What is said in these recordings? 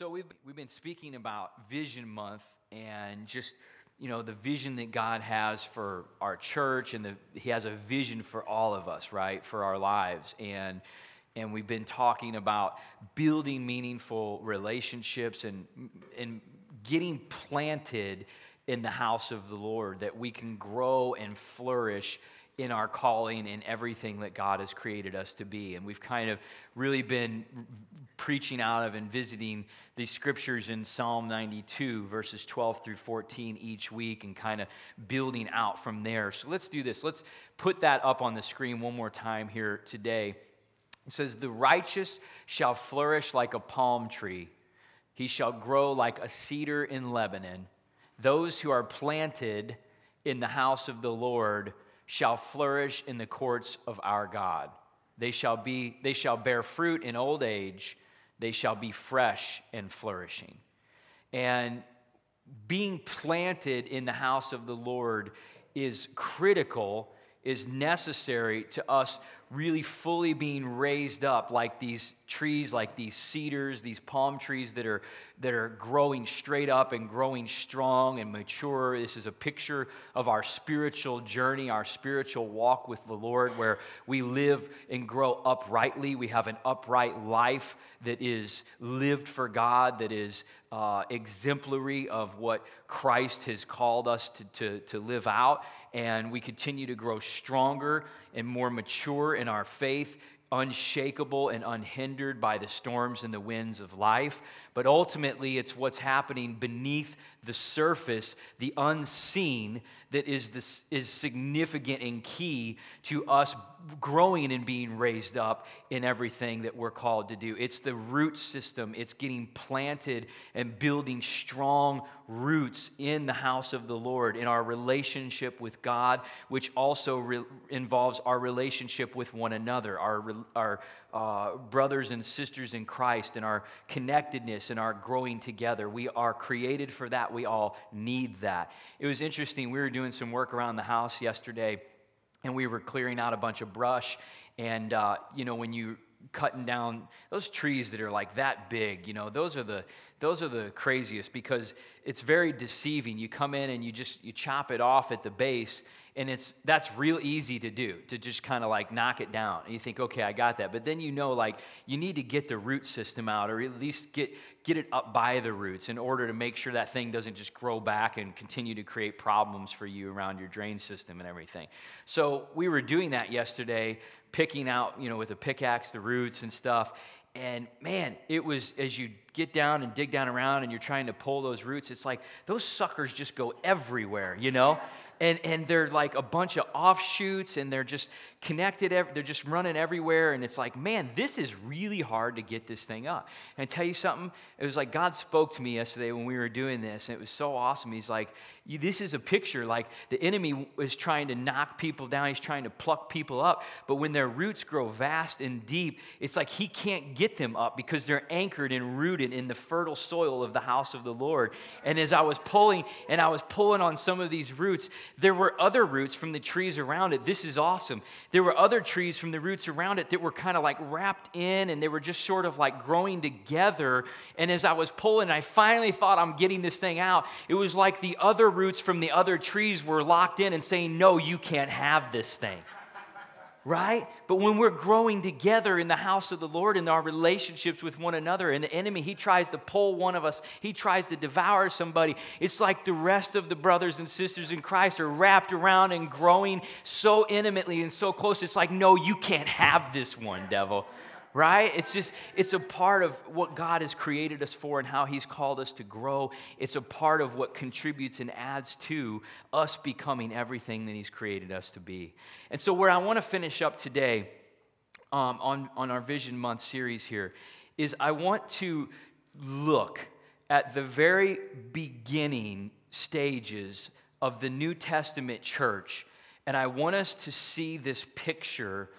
So we've we've been speaking about Vision Month and just you know the vision that God has for our church and the, He has a vision for all of us, right, for our lives and. And we've been talking about building meaningful relationships and, and getting planted in the house of the Lord, that we can grow and flourish in our calling in everything that God has created us to be. And we've kind of really been preaching out of and visiting these scriptures in Psalm 92, verses 12 through 14 each week, and kind of building out from there. So let's do this. Let's put that up on the screen one more time here today. It says, The righteous shall flourish like a palm tree, he shall grow like a cedar in Lebanon. Those who are planted in the house of the Lord shall flourish in the courts of our God. They shall, be, they shall bear fruit in old age, they shall be fresh and flourishing. And being planted in the house of the Lord is critical, is necessary to us really fully being raised up like these trees, like these cedars, these palm trees that are, that are growing straight up and growing strong and mature. This is a picture of our spiritual journey, our spiritual walk with the Lord, where we live and grow uprightly. We have an upright life that is lived for God, that is uh, exemplary of what Christ has called us to, to, to live out. And we continue to grow stronger and more mature in our faith, unshakable and unhindered by the storms and the winds of life. But ultimately, it's what's happening beneath the surface, the unseen, that is, this, is significant and key to us growing and being raised up in everything that we're called to do. It's the root system, it's getting planted and building strong roots in the house of the Lord, in our relationship with God, which also re- involves our relationship with one another, our, our uh, brothers and sisters in Christ, and our connectedness and our growing together. We are created for that. We all need that. It was interesting. We were doing some work around the house yesterday, and we were clearing out a bunch of brush. And, uh, you know, when you cutting down those trees that are like that big you know? Those are the those are the craziest because it's very deceiving. You come in and you just you chop it off at the base and it's that's real easy to do to just kind of like knock it down. And you think okay i got that. But then you know like you need to get the root system out or at least get get it up by the roots in order to make sure that thing doesn't just grow back and continue to create problems for you around your drain system and everything. So we were doing that yesterday picking out you know with a pickaxe the roots and stuff and man, it was as you get down and dig down around and you're trying to pull those roots, it's like those suckers just go everywhere, you know? and, and they're like a bunch of offshoots and they're just connected they're just running everywhere and it's like man this is really hard to get this thing up and I tell you something it was like god spoke to me yesterday when we were doing this and it was so awesome he's like this is a picture like the enemy is trying to knock people down he's trying to pluck people up but when their roots grow vast and deep it's like he can't get them up because they're anchored and rooted in the fertile soil of the house of the lord and as i was pulling and i was pulling on some of these roots there were other roots from the trees around it. This is awesome. There were other trees from the roots around it that were kind of like wrapped in and they were just sort of like growing together. And as I was pulling, I finally thought I'm getting this thing out. It was like the other roots from the other trees were locked in and saying, No, you can't have this thing right? But when we're growing together in the house of the Lord in our relationships with one another, and the enemy, he tries to pull one of us, he tries to devour somebody. It's like the rest of the brothers and sisters in Christ are wrapped around and growing so intimately and so close. It's like, no, you can't have this one, devil right? It's just, it's a part of what God has created us for and how He's called us to grow. It's a part of what contributes and adds to us becoming everything that He's created us to be. And so, where I want to finish up today um, on, on our Vision Month series here is I want to look at the very beginning stages of the New Testament church. And I want us to see this picture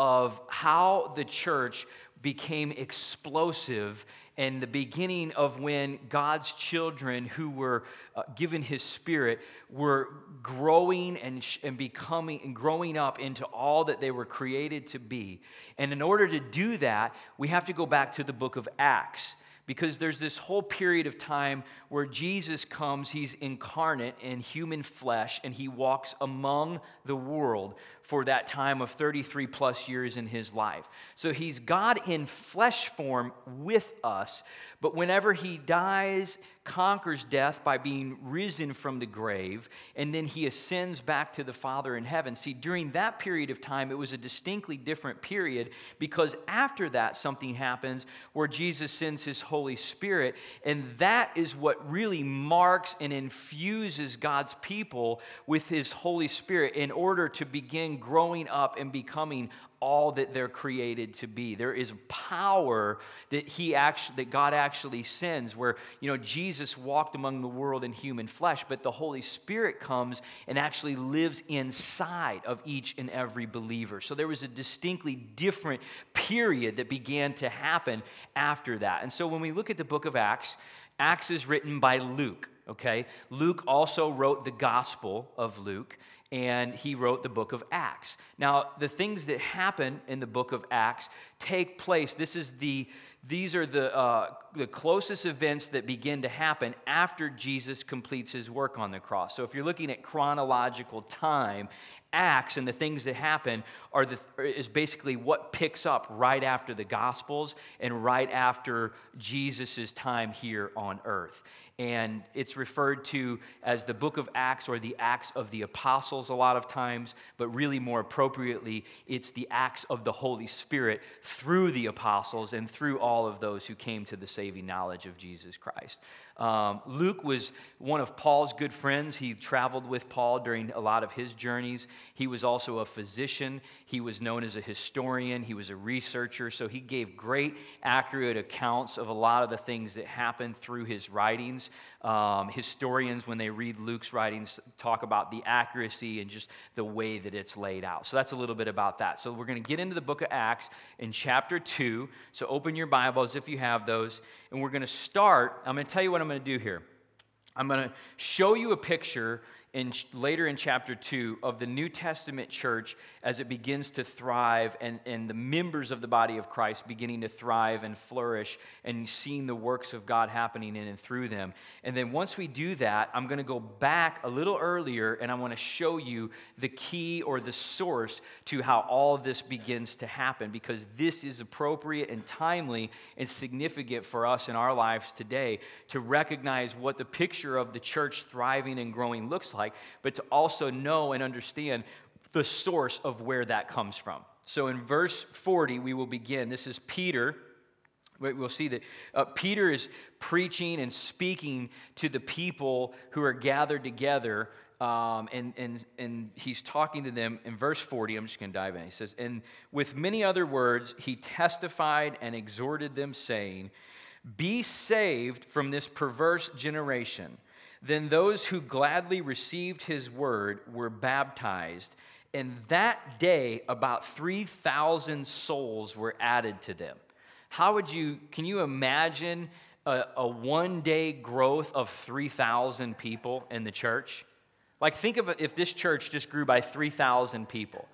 of how the church became explosive and the beginning of when God's children who were uh, given his spirit were growing and, sh- and becoming and growing up into all that they were created to be. And in order to do that, we have to go back to the book of Acts because there's this whole period of time where Jesus comes, he's incarnate in human flesh, and he walks among the world for that time of 33 plus years in his life. So he's God in flesh form with us, but whenever he dies, conquers death by being risen from the grave, and then he ascends back to the Father in heaven. See, during that period of time, it was a distinctly different period because after that, something happens where Jesus sends his Holy Spirit, and that is what really marks and infuses God's people with his Holy Spirit in order to begin growing up and becoming all that they're created to be. There is power that he actually that God actually sends where you know Jesus walked among the world in human flesh, but the Holy Spirit comes and actually lives inside of each and every believer. So there was a distinctly different period that began to happen after that. And so when we look at the book of Acts, Acts is written by Luke, okay? Luke also wrote the Gospel of Luke and he wrote the book of Acts. Now, the things that happen in the book of Acts take place. This is the these are the, uh, the closest events that begin to happen after Jesus completes his work on the cross. So, if you're looking at chronological time, Acts and the things that happen are the, is basically what picks up right after the Gospels and right after Jesus' time here on earth and it's referred to as the book of Acts or the Acts of the Apostles a lot of times, but really more appropriately, it's the Acts of the Holy Spirit through the apostles and through all of those who came to the saving knowledge of Jesus Christ. Um, Luke was one of Paul's good friends. He traveled with Paul during a lot of his journeys. He was also a physician. He was known as a historian. He was a researcher. So he gave great, accurate accounts of a lot of the things that happened through his writings. Um, historians, when they read Luke's writings, talk about the accuracy and just the way that it's laid out. So that's a little bit about that. So we're going to get into the book of Acts in chapter 2. So open your Bibles if you have those. And we're going to start. I'm going to tell you what I'm going to do here. I'm going to show you a picture in, later in chapter 2 of the New Testament church as it begins to thrive and, and the members of the body of Christ beginning to thrive and flourish and seeing the works of God happening in and through them. And then once we do that, I'm going to go back a little earlier and I want to show you the key or the source to how all this begins to happen because this is appropriate and timely and significant for us in our lives today to recognize what the picture of the church thriving and growing looks like like, but to also know and understand the source of where that comes from. So in verse 40, we will begin. This is Peter. We'll see that uh, Peter is preaching and speaking to the people who are gathered together. Um, and, and, and he's talking to them in verse 40. I'm just going to dive in. He says, And with many other words, he testified and exhorted them, saying, Be saved from this perverse generation. Then those who gladly received his word were baptized, and that day about 3,000 souls were added to them. How would you, can you imagine a, a one day growth of 3,000 people in the church? Like, think of if this church just grew by 3,000 people.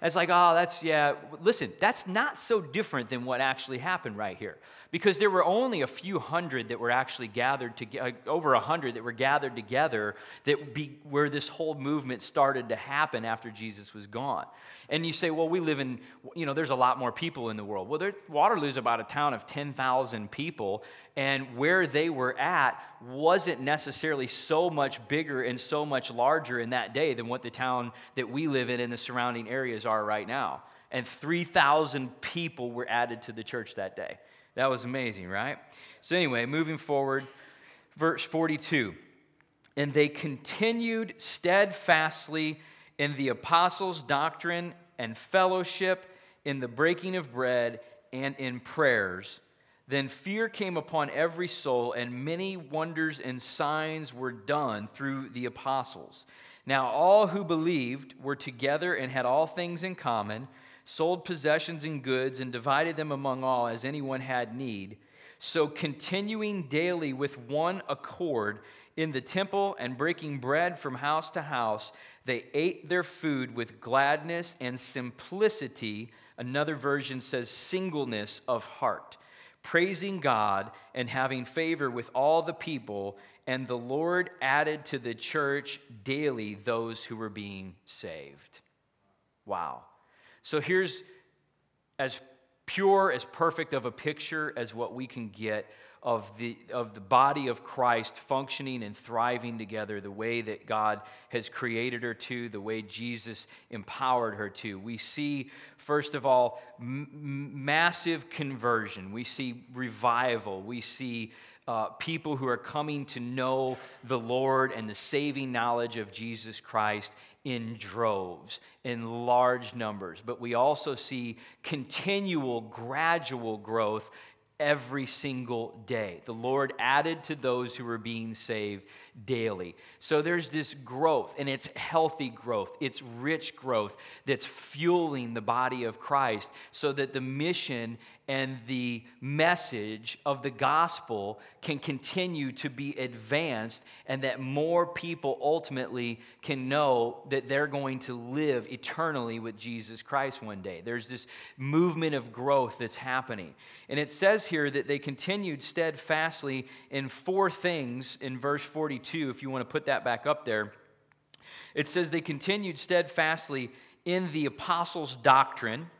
It's like, oh, that's, yeah. Listen, that's not so different than what actually happened right here because there were only a few hundred that were actually gathered together, uh, over a hundred that were gathered together that be, where this whole movement started to happen after Jesus was gone. And you say, well, we live in, you know, there's a lot more people in the world. Well, there, Waterloo's about a town of 10,000 people, and where they were at wasn't necessarily so much bigger and so much larger in that day than what the town that we live in and the surrounding areas are right now. And 3,000 people were added to the church that day. That was amazing, right? So, anyway, moving forward, verse 42. And they continued steadfastly in the apostles' doctrine and fellowship, in the breaking of bread, and in prayers. Then fear came upon every soul, and many wonders and signs were done through the apostles. Now, all who believed were together and had all things in common sold possessions and goods, and divided them among all as anyone had need. So, continuing daily with one accord in the temple and breaking bread from house to house, they ate their food with gladness and simplicity. Another version says singleness of heart, praising God and having favor with all the people. And the Lord added to the church daily those who were being saved. Wow. So here's as pure, as perfect of a picture as what we can get of the, of the body of Christ functioning and thriving together the way that God has created her to, the way Jesus empowered her to. We see, first of all, m- massive conversion, we see revival, we see uh, people who are coming to know the Lord and the saving knowledge of Jesus Christ in droves, in large numbers. But we also see continual, gradual growth every single day. The Lord added to those who were being saved daily. So there's this growth, and it's healthy growth, it's rich growth that's fueling the body of Christ so that the mission and the message of the gospel can continue to be advanced and that more people ultimately can know that they're going to live eternally with Jesus Christ one day. There's this movement of growth that's happening. And it says here that they continued steadfastly in four things in verse 42, if you want to put that back up there. It says they continued steadfastly in the apostles' doctrine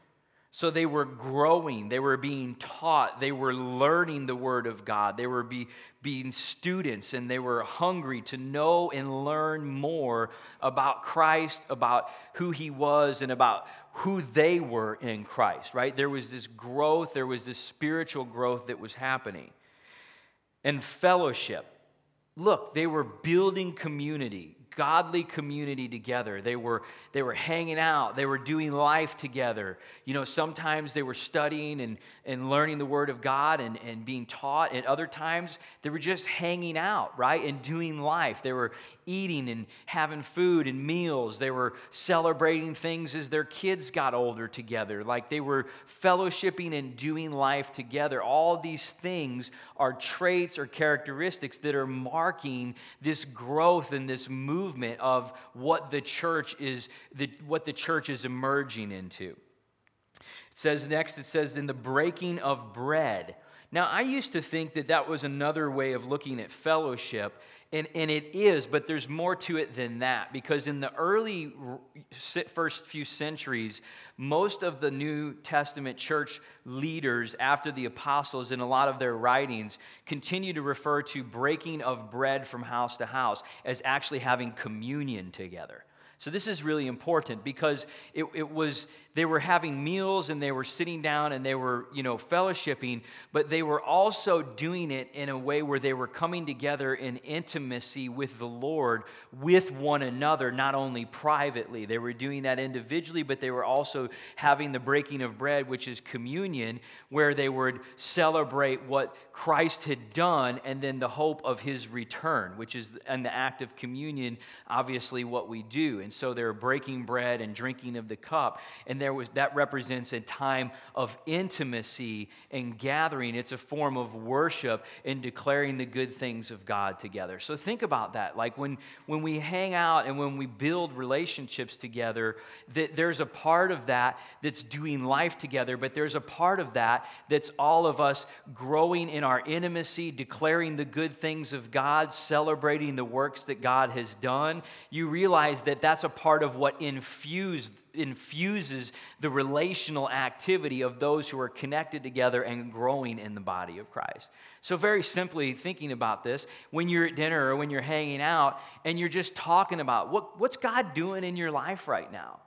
so they were growing, they were being taught, they were learning the Word of God, they were be, being students, and they were hungry to know and learn more about Christ, about who He was, and about who they were in Christ, right? There was this growth, there was this spiritual growth that was happening. And fellowship. Look, they were building community godly community together. They were, they were hanging out, they were doing life together. You know, sometimes they were studying and, and learning the Word of God and, and being taught, and other times they were just hanging out, right, and doing life. They were eating and having food and meals. They were celebrating things as their kids got older together, like they were fellowshipping and doing life together. All these things are traits or characteristics that are marking this growth and this movement of what the church is, what the church is emerging into. It says next, it says, in the breaking of bread. Now, I used to think that that was another way of looking at fellowship, and, and it is, but there's more to it than that. Because in the early first few centuries, most of the New Testament church leaders, after the apostles, in a lot of their writings, continue to refer to breaking of bread from house to house as actually having communion together. So this is really important because it, it was they were having meals and they were sitting down and they were, you know, fellowshipping, but they were also doing it in a way where they were coming together in intimacy with the Lord with one another, not only privately. They were doing that individually, but they were also having the breaking of bread, which is communion, where they would celebrate what Christ had done and then the hope of his return, which is in the act of communion, obviously what we do. And so they're breaking bread and drinking of the cup. And there was that represents a time of intimacy and gathering. It's a form of worship and declaring the good things of God together. So think about that. Like when when we hang out and when we build relationships together, that there's a part of that that's doing life together, but there's a part of that that's all of us growing in our intimacy, declaring the good things of God, celebrating the works that God has done. You realize that that's a part of what infused infuses the relational activity of those who are connected together and growing in the body of Christ. So, very simply thinking about this, when you're at dinner or when you're hanging out and you're just talking about what, what's God doing in your life right now?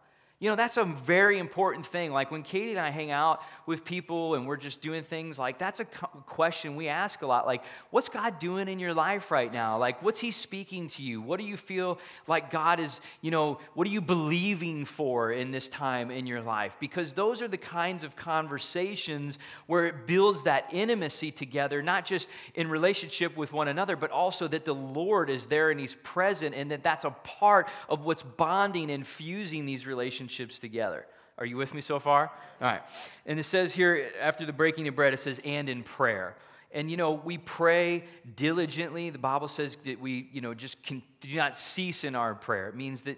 You know, that's a very important thing. Like when Katie and I hang out with people and we're just doing things, like that's a question we ask a lot. Like, what's God doing in your life right now? Like, what's He speaking to you? What do you feel like God is, you know, what are you believing for in this time in your life? Because those are the kinds of conversations where it builds that intimacy together, not just in relationship with one another, but also that the Lord is there and He's present and that that's a part of what's bonding and fusing these relationships relationships together. Are you with me so far? All right. And it says here, after the breaking of bread, it says, and in prayer. And, you know, we pray diligently. The Bible says that we, you know, just can, do not cease in our prayer. It means that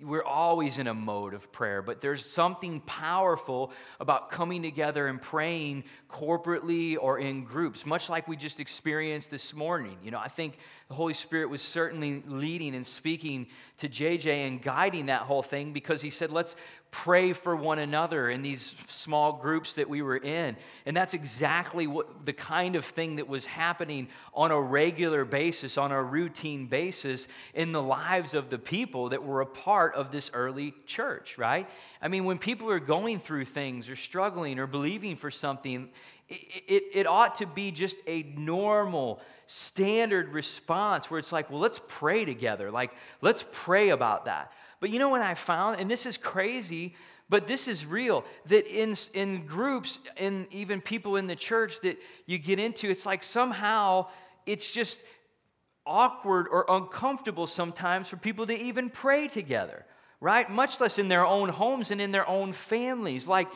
we're always in a mode of prayer, but there's something powerful about coming together and praying corporately or in groups, much like we just experienced this morning. You know, I think the Holy Spirit was certainly leading and speaking to JJ and guiding that whole thing because he said, let's pray for one another in these small groups that we were in. And that's exactly what the kind of thing that was happening on a regular basis, on a routine basis in the lives of the people that were a part of this early church, right? I mean, when people are going through things or struggling or believing for something, it, it, it ought to be just a normal, standard response where it's like, well, let's pray together. Like, let's pray about that. But you know what I found? And this is crazy, but this is real that in, in groups, in even people in the church that you get into, it's like somehow it's just awkward or uncomfortable sometimes for people to even pray together, right? Much less in their own homes and in their own families. Like,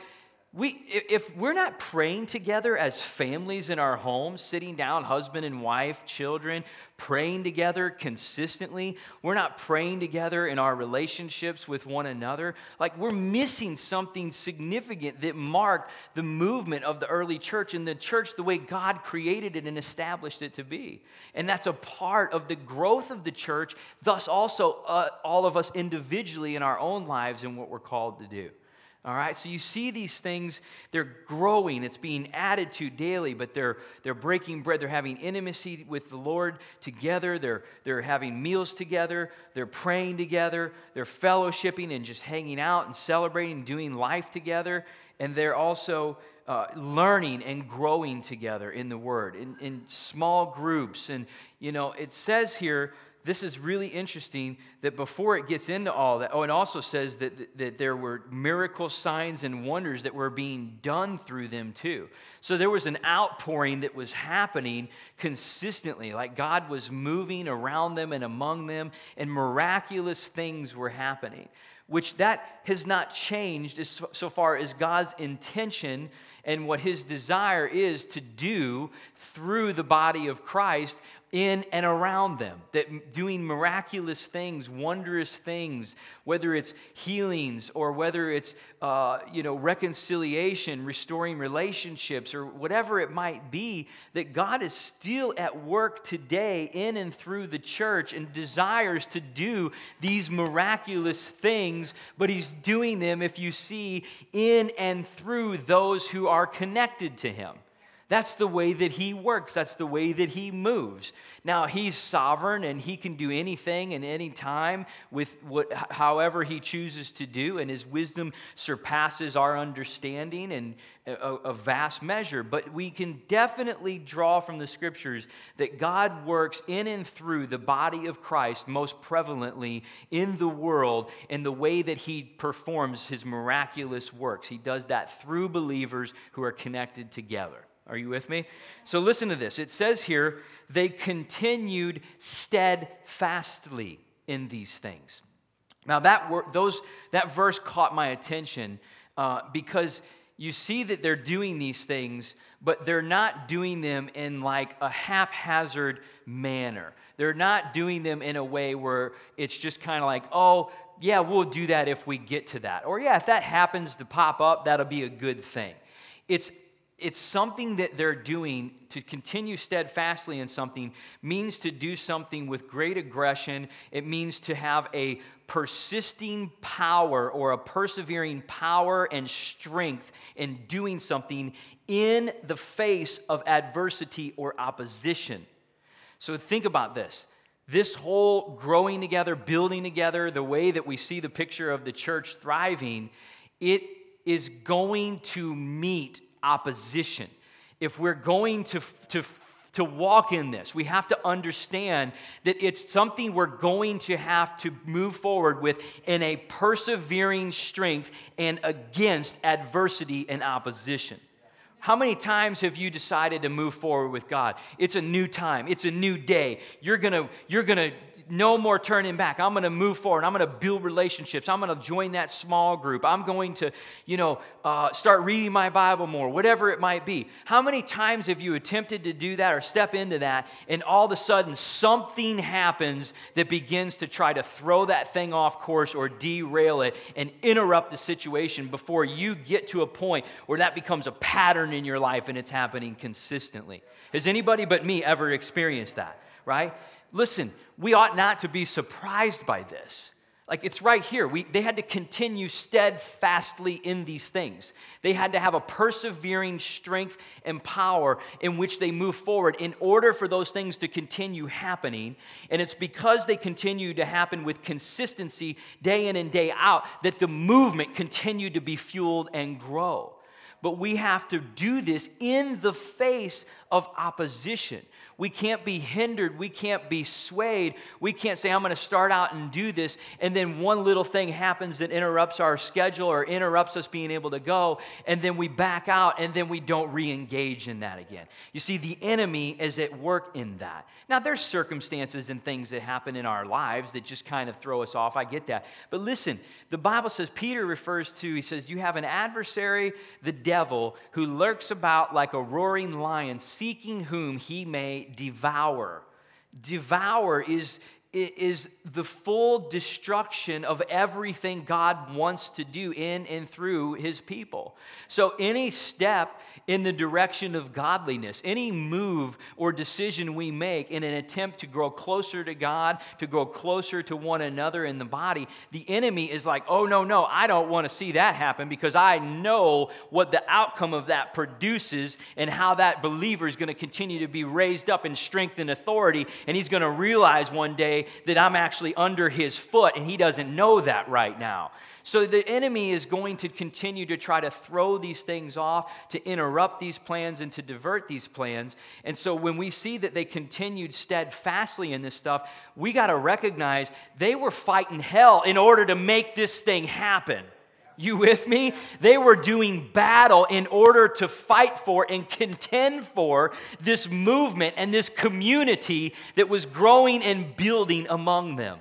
we, if we're not praying together as families in our homes, sitting down, husband and wife, children, praying together consistently, we're not praying together in our relationships with one another, like we're missing something significant that marked the movement of the early church and the church the way God created it and established it to be. And that's a part of the growth of the church, thus, also uh, all of us individually in our own lives and what we're called to do. All right, so you see these things, they're growing, it's being added to daily, but they're, they're breaking bread, they're having intimacy with the Lord together, they're, they're having meals together, they're praying together, they're fellowshipping and just hanging out and celebrating, doing life together, and they're also uh, learning and growing together in the Word, in, in small groups. And, you know, it says here, this is really interesting that before it gets into all that, oh, it also says that, that there were miracle signs and wonders that were being done through them too. So there was an outpouring that was happening consistently, like God was moving around them and among them, and miraculous things were happening, which that has not changed as so far as God's intention and what his desire is to do through the body of Christ in and around them, that doing miraculous things, wondrous things, whether it's healings or whether it's uh, you know reconciliation, restoring relationships, or whatever it might be, that God is still at work today in and through the church and desires to do these miraculous things, but He's doing them, if you see, in and through those who are connected to Him. That's the way that he works. That's the way that he moves. Now, he's sovereign and he can do anything and any time with what, however he chooses to do, and his wisdom surpasses our understanding in a, a vast measure. But we can definitely draw from the scriptures that God works in and through the body of Christ most prevalently in the world in the way that he performs his miraculous works. He does that through believers who are connected together. Are you with me? So listen to this. It says here, they continued steadfastly in these things. Now that those that verse caught my attention uh, because you see that they're doing these things, but they're not doing them in like a haphazard manner. They're not doing them in a way where it's just kind of like, oh, yeah, we'll do that if we get to that. Or yeah, if that happens to pop up, that'll be a good thing. It's it's something that they're doing to continue steadfastly in something means to do something with great aggression. It means to have a persisting power or a persevering power and strength in doing something in the face of adversity or opposition. So think about this. This whole growing together, building together, the way that we see the picture of the church thriving, it is going to meet opposition. If we're going to, to, to walk in this, we have to understand that it's something we're going to have to move forward with in a persevering strength and against adversity and opposition. How many times have you decided to move forward with God? It's a new time. It's a new day. You're going to you're going to no more turning back. I'm going to move forward. I'm going to build relationships. I'm going to join that small group. I'm going to, you know, uh, start reading my Bible more, whatever it might be. How many times have you attempted to do that or step into that, and all of a sudden something happens that begins to try to throw that thing off course or derail it and interrupt the situation before you get to a point where that becomes a pattern in your life and it's happening consistently? Has anybody but me ever experienced that, right? Listen, we ought not to be surprised by this. Like it's right here. We, they had to continue steadfastly in these things. They had to have a persevering strength and power in which they move forward in order for those things to continue happening. And it's because they continue to happen with consistency day in and day out that the movement continued to be fueled and grow. But we have to do this in the face of opposition. We can't be hindered. We can't be swayed. We can't say, I'm going to start out and do this, and then one little thing happens that interrupts our schedule or interrupts us being able to go, and then we back out, and then we don't re engage in that again. You see, the enemy is at work in that. Now, there's circumstances and things that happen in our lives that just kind of throw us off. I get that. But listen, the Bible says, Peter refers to, he says, You have an adversary, the devil, who lurks about like a roaring lion, seeking whom he may devour. Devour is, is the full destruction of everything God wants to do in and through his people. So, any step in the direction of godliness, any move or decision we make in an attempt to grow closer to God, to grow closer to one another in the body, the enemy is like, oh, no, no, I don't want to see that happen because I know what the outcome of that produces and how that believer is going to continue to be raised up in strength and authority. And he's going to realize one day that I'm actually under his foot and he doesn't know that right now. So the enemy is going to continue to try to throw these things off, to interrupt these plans, and to divert these plans. And so when we see that they continued steadfastly in this stuff, we got to recognize they were fighting hell in order to make this thing happen. You with me? They were doing battle in order to fight for and contend for this movement and this community that was growing and building among them.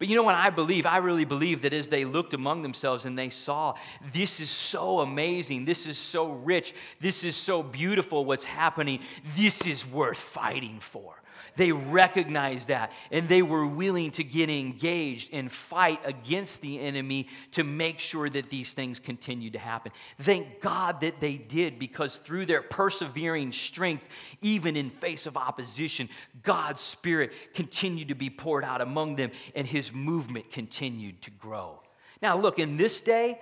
But you know what I believe? I really believe that as they looked among themselves and they saw, this is so amazing, this is so rich, this is so beautiful what's happening, this is worth fighting for. They recognized that and they were willing to get engaged and fight against the enemy to make sure that these things continued to happen. Thank God that they did because through their persevering strength, even in face of opposition, God's Spirit continued to be poured out among them and his movement continued to grow. Now, look, in this day,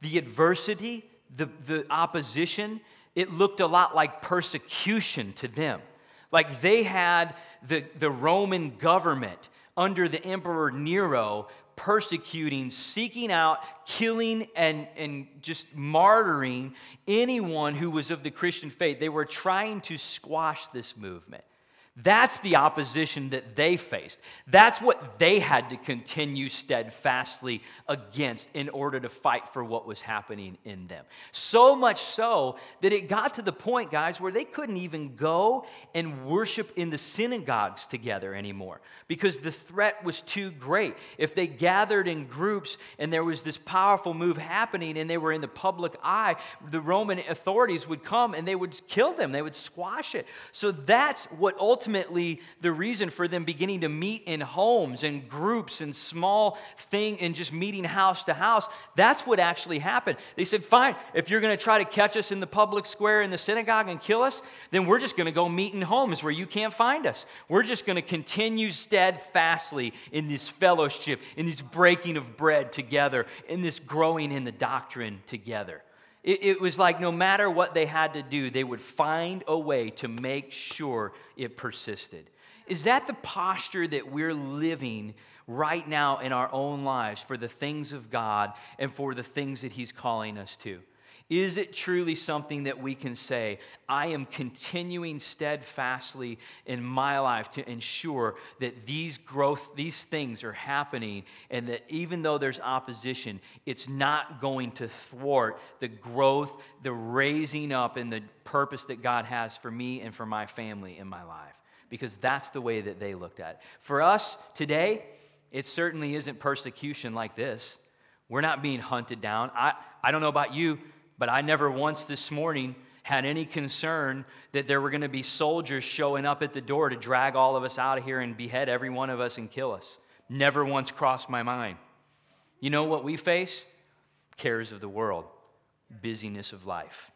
the adversity, the, the opposition, it looked a lot like persecution to them. Like they had the, the Roman government under the Emperor Nero persecuting, seeking out, killing, and, and just martyring anyone who was of the Christian faith. They were trying to squash this movement. That's the opposition that they faced. That's what they had to continue steadfastly against in order to fight for what was happening in them. So much so that it got to the point, guys, where they couldn't even go and worship in the synagogues together anymore because the threat was too great. If they gathered in groups and there was this powerful move happening and they were in the public eye, the Roman authorities would come and they would kill them, they would squash it. So that's what ultimately ultimately the reason for them beginning to meet in homes and groups and small thing and just meeting house to house. That's what actually happened. They said, fine, if you're going to try to catch us in the public square in the synagogue and kill us, then we're just going to go meet in homes where you can't find us. We're just going to continue steadfastly in this fellowship, in this breaking of bread together, in this growing in the doctrine together. It, it, was like no matter what they had to do, they would find a way to make sure it persisted. Is that the posture that we're living right now in our own lives for the things of God and for the things that He's calling us to? Is it truly something that we can say, I am continuing steadfastly in my life to ensure that these growth, these things are happening, and that even though there's opposition, it's not going to thwart the growth, the raising up, and the purpose that God has for me and for my family in my life? because that's the way that they looked at it. For us today, it certainly isn't persecution like this. We're not being hunted down. I, I don't know about you, but I never once this morning had any concern that there were going to be soldiers showing up at the door to drag all of us out of here and behead every one of us and kill us. Never once crossed my mind. You know what we face? Cares of the world, busyness of life.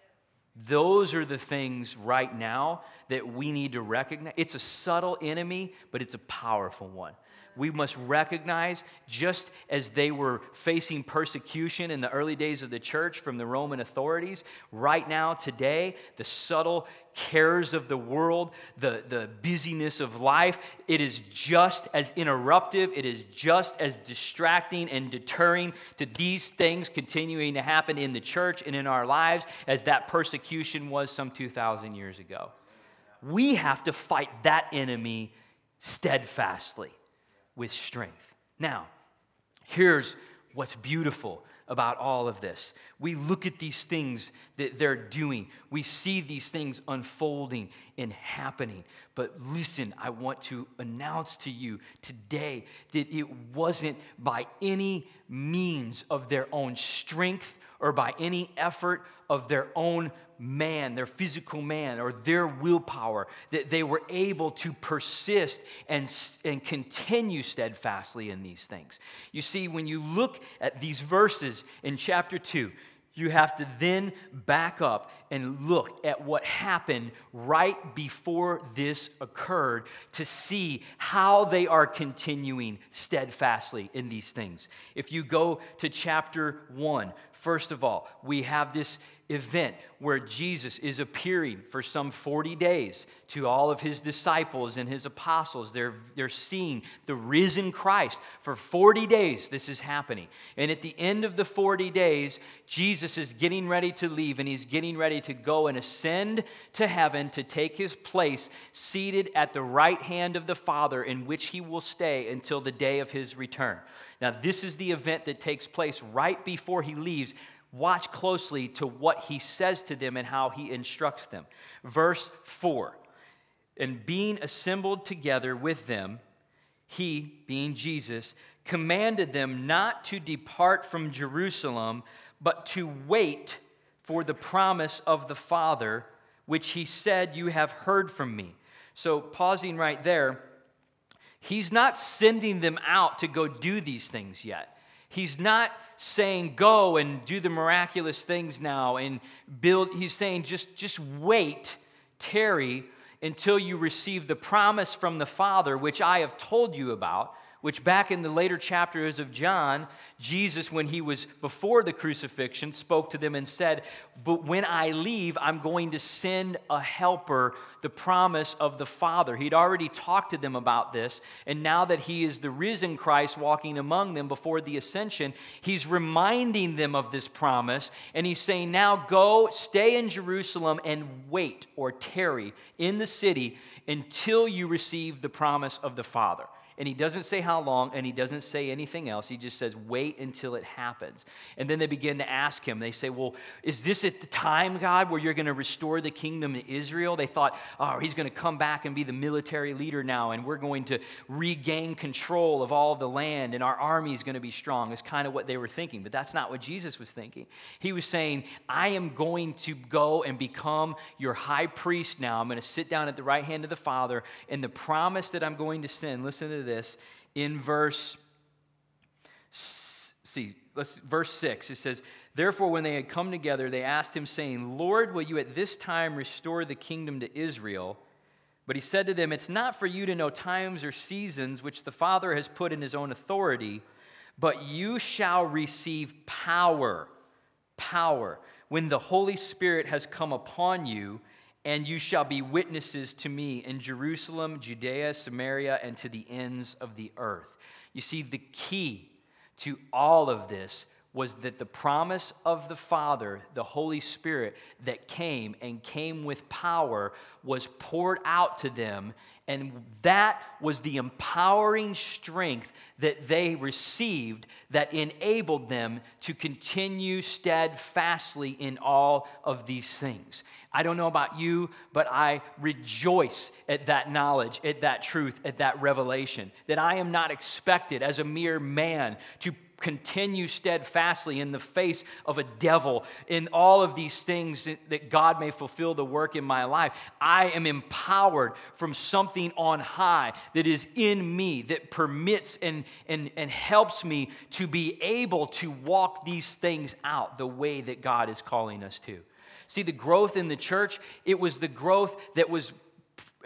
Those are the things right now that we need to recognize. It's a subtle enemy, but it's a powerful one we must recognize, just as they were facing persecution in the early days of the church from the Roman authorities, right now, today, the subtle cares of the world, the, the busyness of life, it is just as interruptive, it is just as distracting and deterring to these things continuing to happen in the church and in our lives as that persecution was some 2,000 years ago. We have to fight that enemy steadfastly with strength. Now, here's what's beautiful about all of this. We look at these things that they're doing, we see these things unfolding and happening. But listen, I want to announce to you today that it wasn't by any means of their own strength or by any effort of their own man, their physical man, or their willpower, that they were able to persist and, and continue steadfastly in these things. You see, when you look at these verses in chapter 2, you have to then back up and look at what happened right before this occurred to see how they are continuing steadfastly in these things. If you go to chapter 1, first of all, we have this event where Jesus is appearing for some 40 days to all of his disciples and his apostles. They're, they're seeing the risen Christ. For 40 days, this is happening. And at the end of the 40 days, Jesus is getting ready to leave and he's getting ready to go and ascend to heaven to take his place seated at the right hand of the Father, in which he will stay until the day of his return. Now, this is the event that takes place right before he leaves watch closely to what he says to them and how he instructs them. Verse 4 And being assembled together with them, he, being Jesus, commanded them not to depart from Jerusalem, but to wait for the promise of the Father, which he said, You have heard from me. So, pausing right there, he's not sending them out to go do these things yet. He's not saying go and do the miraculous things now and build he's saying just just wait tarry until you receive the promise from the father which i have told you about which back in the later chapters of John, Jesus, when he was before the crucifixion, spoke to them and said, But when I leave, I'm going to send a helper, the promise of the Father. He'd already talked to them about this, and now that he is the risen Christ walking among them before the ascension, he's reminding them of this promise, and he's saying, Now go, stay in Jerusalem, and wait or tarry in the city until you receive the promise of the Father. And he doesn't say how long, and he doesn't say anything else. He just says, wait until it happens. And then they begin to ask him, they say, Well, is this at the time, God, where you're going to restore the kingdom to Israel? They thought, Oh, he's going to come back and be the military leader now, and we're going to regain control of all of the land, and our army is going to be strong. is kind of what they were thinking, but that's not what Jesus was thinking. He was saying, I am going to go and become your high priest now. I'm going to sit down at the right hand of the Father, and the promise that I'm going to send, listen to this in verse see let's verse 6 it says therefore when they had come together they asked him saying lord will you at this time restore the kingdom to israel but he said to them it's not for you to know times or seasons which the father has put in his own authority but you shall receive power power when the holy spirit has come upon you and you shall be witnesses to me in Jerusalem, Judea, Samaria, and to the ends of the earth. You see, the key to all of this was that the promise of the Father, the Holy Spirit, that came and came with power was poured out to them. And that was the empowering strength that they received that enabled them to continue steadfastly in all of these things. I don't know about you, but I rejoice at that knowledge, at that truth, at that revelation, that I am not expected as a mere man to continue steadfastly in the face of a devil, in all of these things that God may fulfill the work in my life. I am empowered from something on high that is in me, that permits and, and, and helps me to be able to walk these things out the way that God is calling us to. See, the growth in the church, it was the growth that was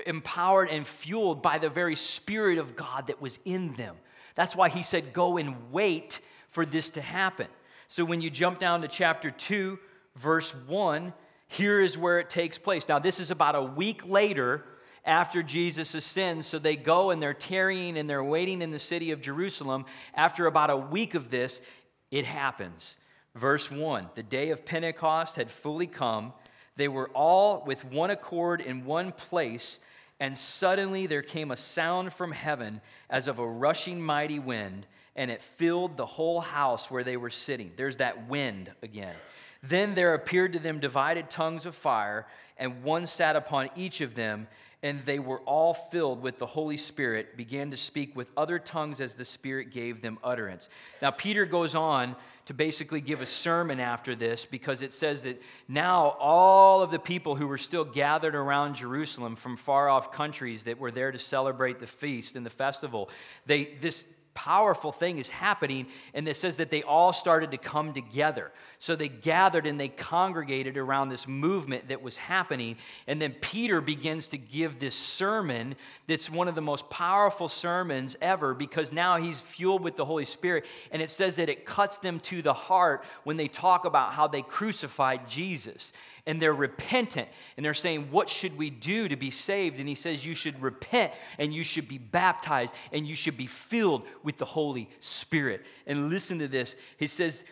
empowered and fueled by the very Spirit of God that was in them. That's why he said, Go and wait for this to happen. So when you jump down to chapter 2, verse 1, here is where it takes place. Now, this is about a week later after Jesus ascends. So they go and they're tarrying and they're waiting in the city of Jerusalem. After about a week of this, it happens. Verse 1 The day of Pentecost had fully come. They were all with one accord in one place. And suddenly there came a sound from heaven as of a rushing mighty wind, and it filled the whole house where they were sitting. There's that wind again. Then there appeared to them divided tongues of fire, and one sat upon each of them, and they were all filled with the Holy Spirit, began to speak with other tongues as the Spirit gave them utterance. Now, Peter goes on to basically give a sermon after this because it says that now all of the people who were still gathered around Jerusalem from far off countries that were there to celebrate the feast and the festival, they, this powerful thing is happening, and it says that they all started to come together. So they gathered and they congregated around this movement that was happening. And then Peter begins to give this sermon that's one of the most powerful sermons ever because now he's fueled with the Holy Spirit. And it says that it cuts them to the heart when they talk about how they crucified Jesus and they're repentant and they're saying, What should we do to be saved? And he says, You should repent and you should be baptized and you should be filled with the Holy Spirit. And listen to this. He says,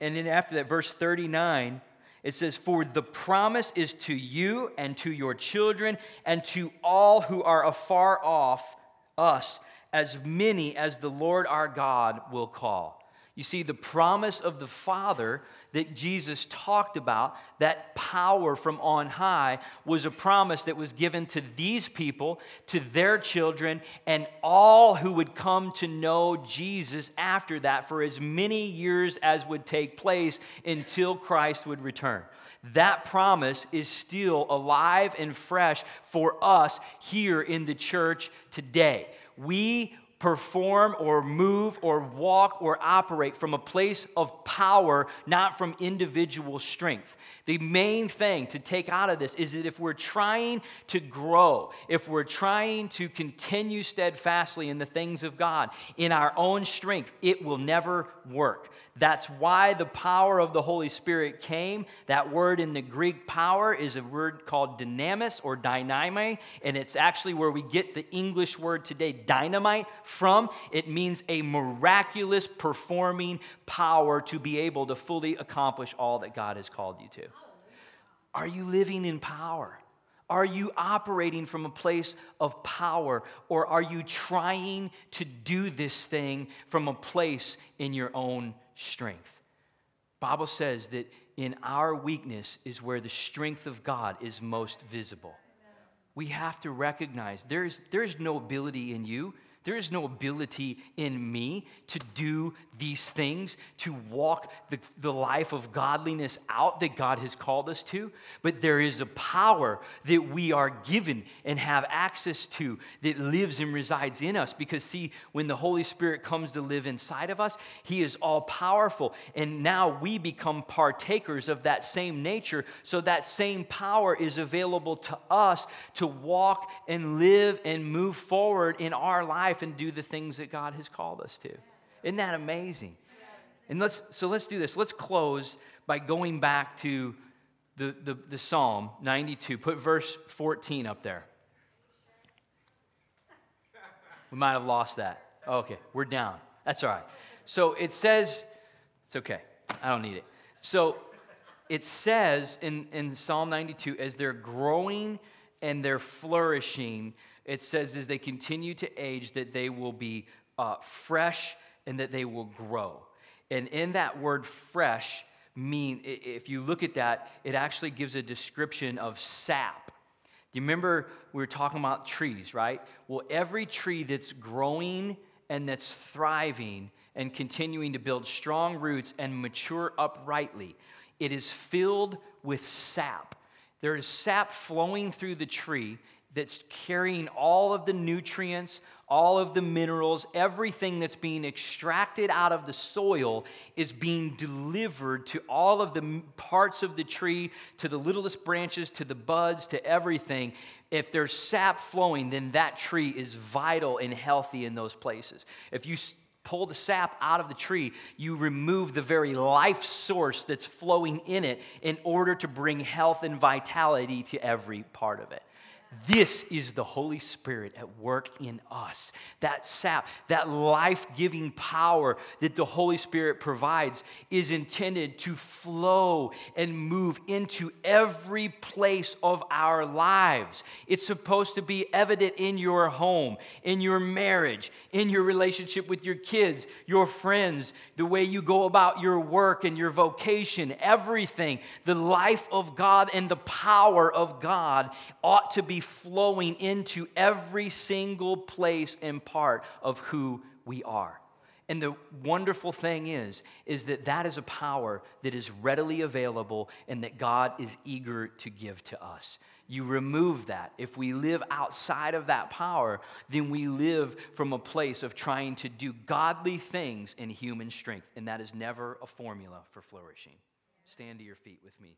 and then after that, verse 39, it says, For the promise is to you and to your children and to all who are afar off us, as many as the Lord our God will call. You see, the promise of the Father that Jesus talked about, that power from on high, was a promise that was given to these people, to their children, and all who would come to know Jesus after that for as many years as would take place until Christ would return. That promise is still alive and fresh for us here in the church today. We perform or move or walk or operate from a place of power, not from individual strength. The main thing to take out of this is that if we're trying to grow, if we're trying to continue steadfastly in the things of God in our own strength, it will never work. That's why the power of the Holy Spirit came. That word in the Greek power is a word called dynamis or dynamite, and it's actually where we get the English word today, dynamite, from. It means a miraculous performing power to be able to fully accomplish all that God has called you to. Are you living in power? Are you operating from a place of power or are you trying to do this thing from a place in your own strength? Bible says that in our weakness is where the strength of God is most visible. We have to recognize there's, there's no ability in you there is no ability in me to do these things, to walk the, the life of godliness out that God has called us to. But there is a power that we are given and have access to that lives and resides in us. Because, see, when the Holy Spirit comes to live inside of us, He is all powerful. And now we become partakers of that same nature. So that same power is available to us to walk and live and move forward in our life life and do the things that God has called us to. Isn't that amazing? And let's so let's do this. Let's close by going back to the, the, the Psalm 92. Put verse 14 up there. We might have lost that. Oh, okay, we're down. That's all right. So it says, it's okay. I don't need it. So it says in, in Psalm 92 as they're growing and they're flourishing, it says as they continue to age that they will be uh, fresh and that they will grow. And in that word fresh, mean if you look at that, it actually gives a description of sap. Do you remember we were talking about trees, right? Well, every tree that's growing and that's thriving and continuing to build strong roots and mature uprightly, it is filled with sap. There is sap flowing through the tree that's carrying all of the nutrients, all of the minerals, everything that's being extracted out of the soil is being delivered to all of the parts of the tree, to the littlest branches, to the buds, to everything. If there's sap flowing, then that tree is vital and healthy in those places. If you pull the sap out of the tree, you remove the very life source that's flowing in it in order to bring health and vitality to every part of it. This is the Holy Spirit at work in us. That sap, that life giving power that the Holy Spirit provides is intended to flow and move into every place of our lives. It's supposed to be evident in your home, in your marriage, in your relationship with your kids, your friends, the way you go about your work and your vocation, everything. The life of God and the power of God ought to flowing into every single place and part of who we are. And the wonderful thing is, is that that is a power that is readily available and that God is eager to give to us. You remove that. If we live outside of that power, then we live from a place of trying to do godly things in human strength. And that is never a formula for flourishing. Stand to your feet with me.